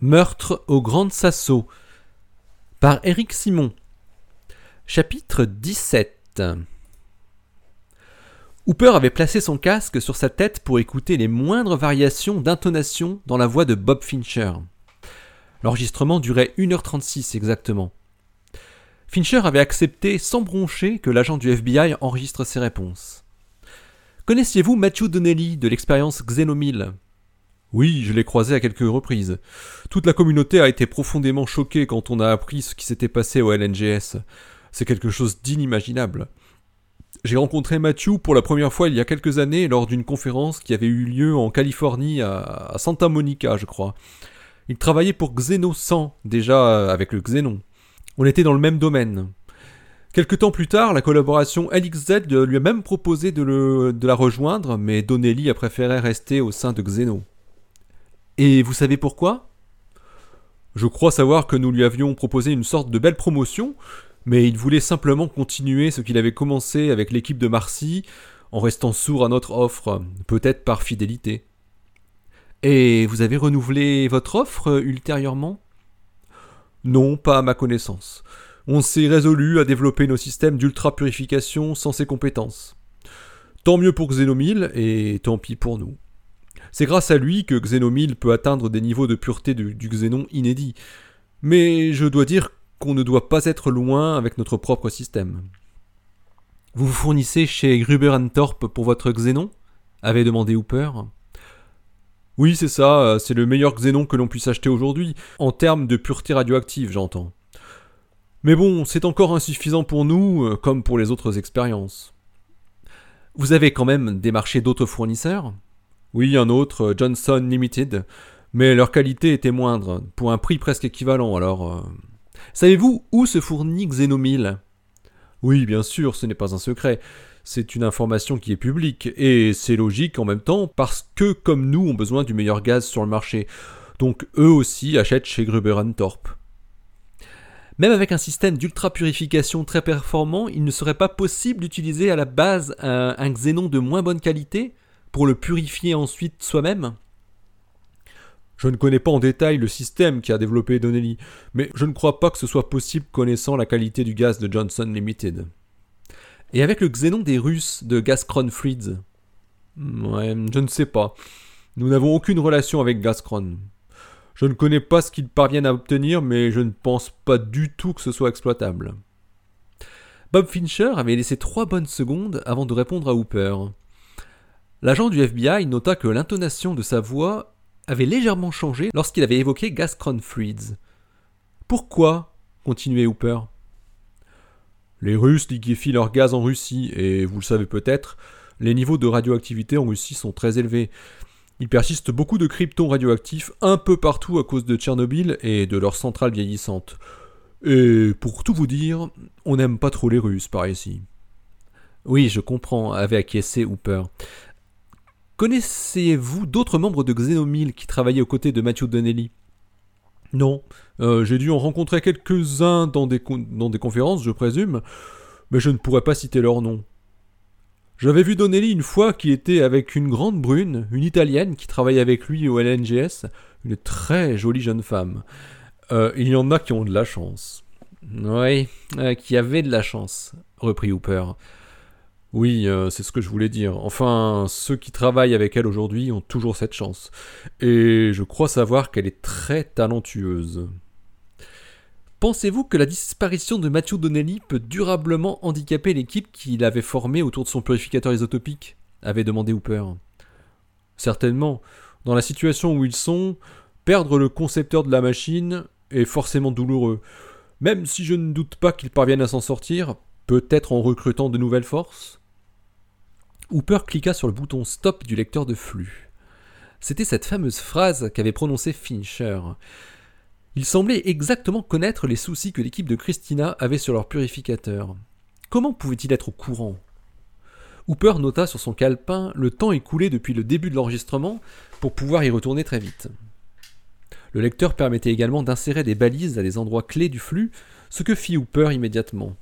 Meurtre au Grand Sasso par Éric Simon. Chapitre 17 Hooper avait placé son casque sur sa tête pour écouter les moindres variations d'intonation dans la voix de Bob Fincher. L'enregistrement durait 1h36 exactement. Fincher avait accepté sans broncher que l'agent du FBI enregistre ses réponses. Connaissiez-vous Matthew Donnelly de l'expérience Xenomil? Oui, je l'ai croisé à quelques reprises. Toute la communauté a été profondément choquée quand on a appris ce qui s'était passé au LNGS. C'est quelque chose d'inimaginable. J'ai rencontré Matthew pour la première fois il y a quelques années lors d'une conférence qui avait eu lieu en Californie à Santa Monica, je crois. Il travaillait pour Xeno 100, déjà avec le Xenon. On était dans le même domaine. Quelque temps plus tard, la collaboration LXZ lui a même proposé de la rejoindre, mais Donnelly a préféré rester au sein de Xeno. Et vous savez pourquoi? Je crois savoir que nous lui avions proposé une sorte de belle promotion, mais il voulait simplement continuer ce qu'il avait commencé avec l'équipe de Marcy, en restant sourd à notre offre, peut-être par fidélité. Et vous avez renouvelé votre offre ultérieurement? Non, pas à ma connaissance. On s'est résolu à développer nos systèmes d'ultra-purification sans ses compétences. Tant mieux pour Xenomil et tant pis pour nous. C'est grâce à lui que Xenomil peut atteindre des niveaux de pureté du, Xénon inédits. Mais je dois dire qu'on ne doit pas être loin avec notre propre système. Vous vous fournissez chez Gruber Thorpe pour votre Xénon? avait demandé Hooper. Oui, c'est ça, c'est le meilleur Xénon que l'on puisse acheter aujourd'hui, en termes de pureté radioactive, j'entends. Mais bon, c'est encore insuffisant pour nous, euh, comme pour les autres expériences. Vous avez quand même démarché d'autres fournisseurs? Oui, un autre, euh, Johnson Limited, mais leur qualité était moindre, pour un prix presque équivalent, alors... Euh. Savez-vous où se fournit Xenomil? Oui, bien sûr, ce n'est pas un secret. C'est une information qui est publique, et c'est logique en même temps, parce que, comme nous, ont besoin du meilleur gaz sur le marché. Donc eux aussi achètent chez Gruber. Même avec un système d'ultra-purification très performant, il ne serait pas possible d'utiliser à la base un, un xénon de moins bonne qualité? Pour le purifier ensuite soi-même? Je ne connais pas en détail le système qui a développé Donnelly, mais je ne crois pas que ce soit possible connaissant la qualité du gaz de Johnson Limited. Et avec le xénon des Russes de Gaskron Frieds Ouais, je ne sais pas. Nous n'avons aucune relation avec Gaskron. Je ne connais pas ce qu'ils parviennent à obtenir, mais je ne pense pas du tout que ce soit exploitable. Bob Fincher avait laissé trois bonnes secondes avant de répondre à Hooper. L'agent du FBI nota que l'intonation de sa voix avait légèrement changé lorsqu'il avait évoqué Gascron Frieds. Pourquoi? continuait Hooper. Les Russes liquéfient leur gaz en Russie, et vous le savez peut-être, les niveaux de radioactivité en Russie sont très élevés. Il persiste beaucoup de krypton radioactifs un peu partout à cause de Tchernobyl et de leurs centrales vieillissantes. Et pour tout vous dire, on n'aime pas trop les Russes par ici. Oui, je comprends, avait acquiescé Hooper. Connaissez-vous d'autres membres de Xenomil qui travaillaient aux côtés de Matthew Donnelly? Non, euh, j'ai dû en rencontrer quelques-uns dans des, dans des conférences, je présume, mais je ne pourrais pas citer leur nom. J'avais vu Donnelly une fois qui était avec une grande brune, une italienne qui travaillait avec lui au LNGS, une très jolie jeune femme. Euh, il y en a qui ont de la chance. Oui, euh, qui avaient de la chance, reprit Hooper. Oui, euh, c'est ce que je voulais dire. Enfin, ceux qui travaillent avec elle aujourd'hui ont toujours cette chance. Et je crois savoir qu'elle est très talentueuse. Pensez-vous que la disparition de Matthew Donnelly peut durablement handicaper l'équipe qu'il avait formée autour de son purificateur isotopique? avait demandé Hooper. Certainement. Dans la situation où ils sont, perdre le concepteur de la machine est forcément douloureux. Même si je ne doute pas qu'ils parviennent à s'en sortir, peut-être en recrutant de nouvelles forces? Hooper cliqua sur le bouton Stop du lecteur de flux. C'était cette fameuse phrase qu'avait prononcée Fincher. Il semblait exactement connaître les soucis que l'équipe de Christina avait sur leur purificateur. Comment pouvait-il être au courant? Hooper nota sur son calepin le temps écoulé depuis le début de l'enregistrement pour pouvoir y retourner très vite. Le lecteur permettait également d'insérer des balises à des endroits clés du flux, ce que fit Hooper immédiatement.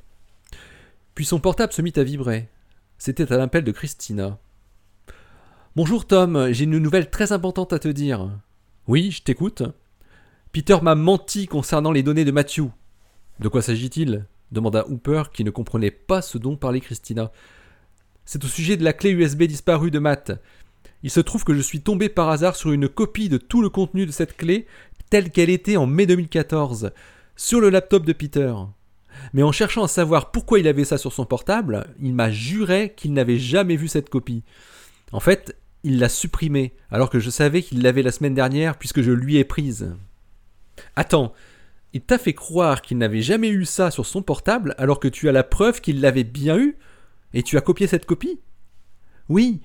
Puis son portable se mit à vibrer. C'était à l'appel de Christina. Bonjour Tom, j'ai une nouvelle très importante à te dire. Oui, je t'écoute. Peter m'a menti concernant les données de Matthew. De quoi s'agit-il? demanda Hooper qui ne comprenait pas ce dont parlait Christina. C'est au sujet de la clé USB disparue de Matt. Il se trouve que je suis tombé par hasard sur une copie de tout le contenu de cette clé telle qu'elle était en mai 2014 sur le laptop de Peter. Mais en cherchant à savoir pourquoi il avait ça sur son portable, il m'a juré qu'il n'avait jamais vu cette copie. En fait, il l'a supprimée, alors que je savais qu'il l'avait la semaine dernière puisque je lui ai prise. Attends, il t'a fait croire qu'il n'avait jamais eu ça sur son portable alors que tu as la preuve qu'il l'avait bien eu? Et tu as copié cette copie? Oui,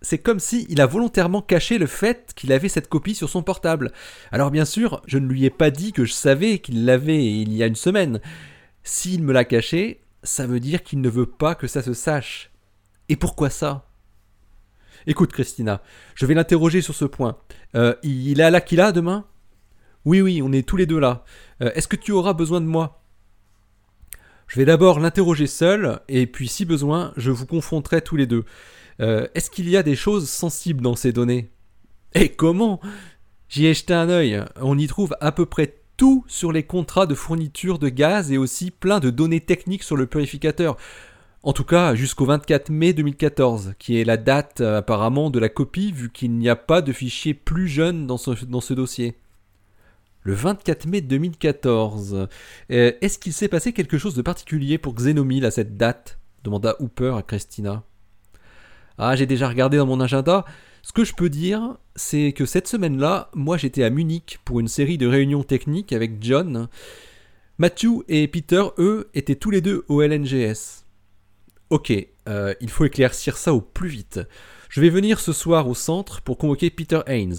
c'est comme si il a volontairement caché le fait qu'il avait cette copie sur son portable. Alors bien sûr, je ne lui ai pas dit que je savais qu'il l'avait il y a une semaine. S'il me l'a caché, ça veut dire qu'il ne veut pas que ça se sache. Et pourquoi ça? Écoute, Christina, je vais l'interroger sur ce point. Euh, il est à l'Aquila demain? Oui, oui, on est tous les deux là. Euh, est-ce que tu auras besoin de moi? Je vais d'abord l'interroger seul, et puis si besoin, je vous confronterai tous les deux. Euh, est-ce qu'il y a des choses sensibles dans ces données? Et comment? J'y ai jeté un œil. On y trouve à peu près tout sur les contrats de fourniture de gaz et aussi plein de données techniques sur le purificateur. En tout cas, jusqu'au 24 mai 2014, qui est la date euh, apparemment de la copie, vu qu'il n'y a pas de fichier plus jeune dans ce, dossier. Le 24 mai 2014. Euh, est-ce qu'il s'est passé quelque chose de particulier pour Xenomil à cette date? Demanda Hooper à Christina. Ah, j'ai déjà regardé dans mon agenda. Ce que je peux dire, c'est que cette semaine-là, moi j'étais à Munich pour une série de réunions techniques avec John. Matthew et Peter, eux, étaient tous les deux au LNGS. Ok, euh, il faut éclaircir ça au plus vite. Je vais venir ce soir au centre pour convoquer Peter Haynes.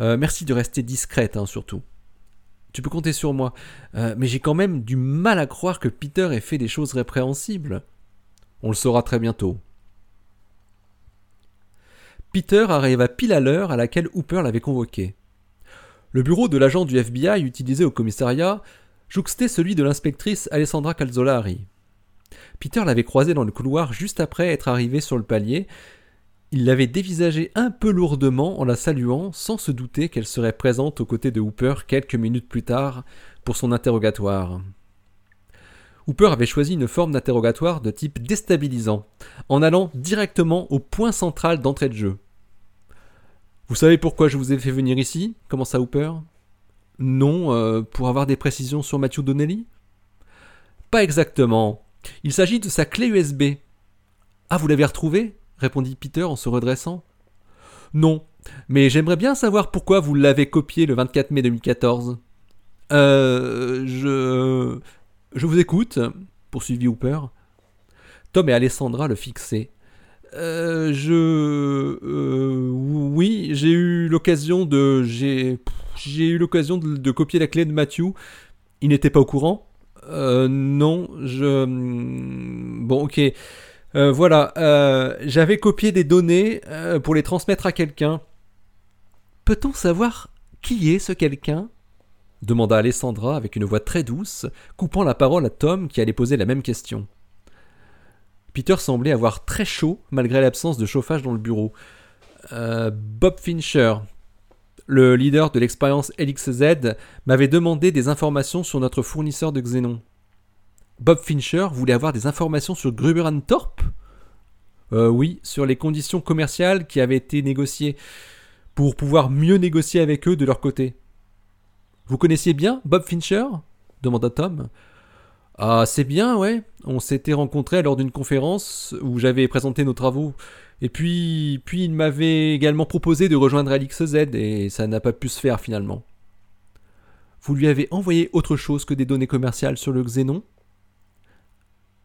Euh, merci de rester discrète, hein, surtout. Tu peux compter sur moi. Euh, mais j'ai quand même du mal à croire que Peter ait fait des choses répréhensibles. On le saura très bientôt. Peter arriva pile à l'heure à laquelle Hooper l'avait convoqué. Le bureau de l'agent du FBI utilisé au commissariat jouxtait celui de l'inspectrice Alessandra Calzolari. Peter l'avait croisé dans le couloir juste après être arrivé sur le palier. Il l'avait dévisagé un peu lourdement en la saluant, sans se douter qu'elle serait présente aux côtés de Hooper quelques minutes plus tard pour son interrogatoire. Hooper avait choisi une forme d'interrogatoire de type déstabilisant, en allant directement au point central d'entrée de jeu. Vous savez pourquoi je vous ai fait venir ici? Commença Hooper. Non, euh, pour avoir des précisions sur Matthew Donnelly? Pas exactement. Il s'agit de sa clé USB. Ah, vous l'avez retrouvée? répondit Peter en se redressant. Non, mais j'aimerais bien savoir pourquoi vous l'avez copiée le 24 mai 2014. Euh. Je. Je vous écoute, poursuivit Hooper. Tom et Alessandra le fixaient. Euh, je. Euh, oui, j'ai eu l'occasion de. J'ai. Eu l'occasion de, copier la clé de Matthew. Il n'était pas au courant euh, Non, je. Bon, ok. Euh, voilà, j'avais copié des données pour les transmettre à quelqu'un. Peut-on savoir qui est ce quelqu'un? demanda Alessandra avec une voix très douce, coupant la parole à Tom qui allait poser la même question. Peter semblait avoir très chaud malgré l'absence de chauffage dans le bureau. Euh, Bob Fincher, le leader de l'expérience LXZ, m'avait demandé des informations sur notre fournisseur de Xenon. Bob Fincher voulait avoir des informations sur Gruber Thorpe? Euh, Oui, sur les conditions commerciales qui avaient été négociées, pour pouvoir mieux négocier avec eux de leur côté. Vous connaissiez bien Bob Fincher? demanda Tom. Ah, c'est bien, ouais. On s'était rencontrés lors d'une conférence où j'avais présenté nos travaux. Et puis, puis il m'avait également proposé de rejoindre Z et ça n'a pas pu se faire finalement. Vous lui avez envoyé autre chose que des données commerciales sur le Xénon?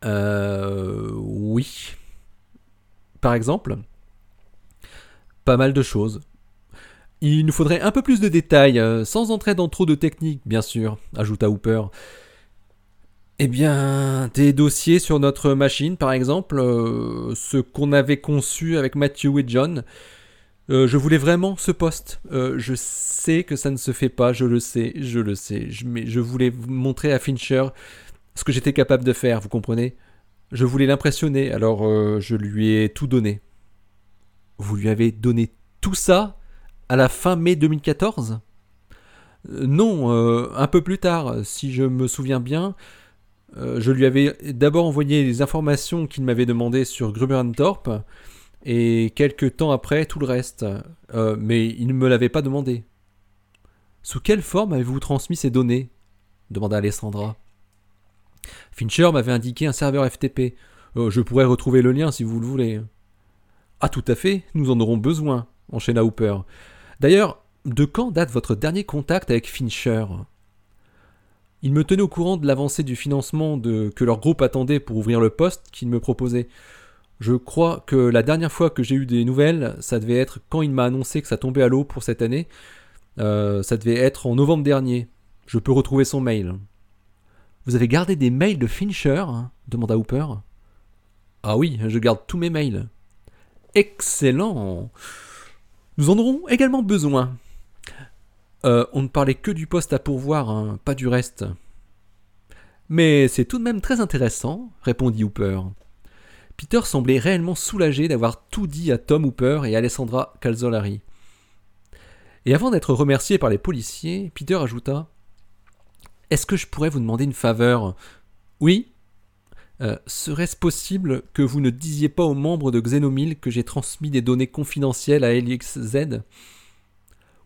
Euh. Oui. Par exemple? Pas mal de choses. Il nous faudrait un peu plus de détails, euh, sans entrer dans trop de techniques, bien sûr, ajouta Hooper. Eh bien, des dossiers sur notre machine, par exemple, euh, ce qu'on avait conçu avec Matthew et John. Euh, je voulais vraiment ce poste. Euh, je sais que ça ne se fait pas, je le sais, je le sais. mais je voulais montrer à Fincher ce que j'étais capable de faire, vous comprenez? Je voulais l'impressionner, alors je lui ai tout donné. Vous lui avez donné tout ça à la fin mai 2014 Non, un peu plus tard, si je me souviens bien. Je lui avais d'abord envoyé les informations qu'il m'avait demandées sur Gruberthorpe, et quelques temps après tout le reste. mais il ne me l'avait pas demandé. Sous quelle forme avez-vous transmis ces données? demanda Alessandra. Fincher m'avait indiqué un serveur FTP. Euh, je pourrais retrouver le lien si vous le voulez. Ah, tout à fait, nous en aurons besoin, enchaîna Hooper. D'ailleurs, de quand date votre dernier contact avec Fincher? Il me tenait au courant de l'avancée du financement que leur groupe attendait pour ouvrir le poste qu'il me proposait. Je crois que la dernière fois que j'ai eu des nouvelles, ça devait être quand il m'a annoncé que ça tombait à l'eau pour cette année. Euh, ça devait être en novembre dernier. Je peux retrouver son mail. Vous avez gardé des mails de Fincher demanda Hooper. Ah oui, je garde tous mes mails. Excellent. Nous en aurons également besoin. Euh, on ne parlait que du poste à pourvoir, hein, pas du reste. Mais c'est tout de même très intéressant, répondit Hooper. Peter semblait réellement soulagé d'avoir tout dit à Tom Hooper et Alessandra Calzolari. Et avant d'être remercié par les policiers, Peter ajouta Est-ce que je pourrais vous demander une faveur? Oui euh, Serait-ce possible que vous ne disiez pas aux membres de Xenomil que j'ai transmis des données confidentielles à LXZ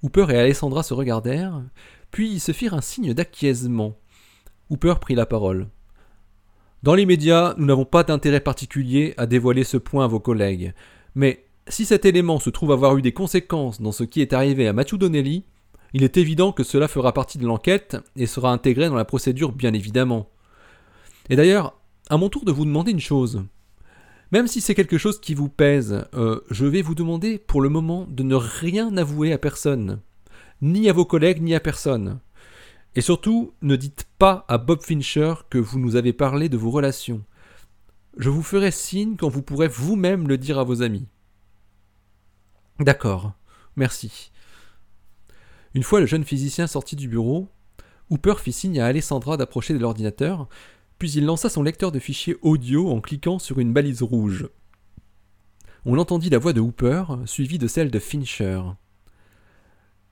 Hooper et Alessandra se regardèrent, puis se firent un signe d'acquiescement. Hooper prit la parole. Dans les médias, nous n'avons pas d'intérêt particulier à dévoiler ce point à vos collègues, mais si cet élément se trouve avoir eu des conséquences dans ce qui est arrivé à Matthew Donnelly, il est évident que cela fera partie de l'enquête et sera intégré dans la procédure bien évidemment. Et d'ailleurs, à mon tour de vous demander une chose. Même si c'est quelque chose qui vous pèse, euh, je vais vous demander pour le moment de ne rien avouer à personne, ni à vos collègues, ni à personne. Et surtout, ne dites pas à Bob Fincher que vous nous avez parlé de vos relations. Je vous ferai signe quand vous pourrez vous-même le dire à vos amis. D'accord, merci. Une fois le jeune physicien sorti du bureau, Hooper fit signe à Alessandra d'approcher de l'ordinateur, puis il lança son lecteur de fichiers audio en cliquant sur une balise rouge. On entendit la voix de Hooper, suivie de celle de Fincher.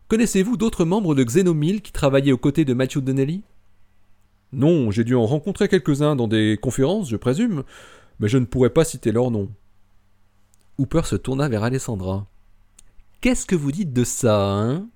Connaissez-vous d'autres membres de Xenomil qui travaillaient aux côtés de Matthew Donnelly? Non, j'ai dû en rencontrer quelques-uns dans des conférences, je présume, mais je ne pourrais pas citer leur nom. Hooper se tourna vers Alessandra. Qu'est-ce que vous dites de ça, hein?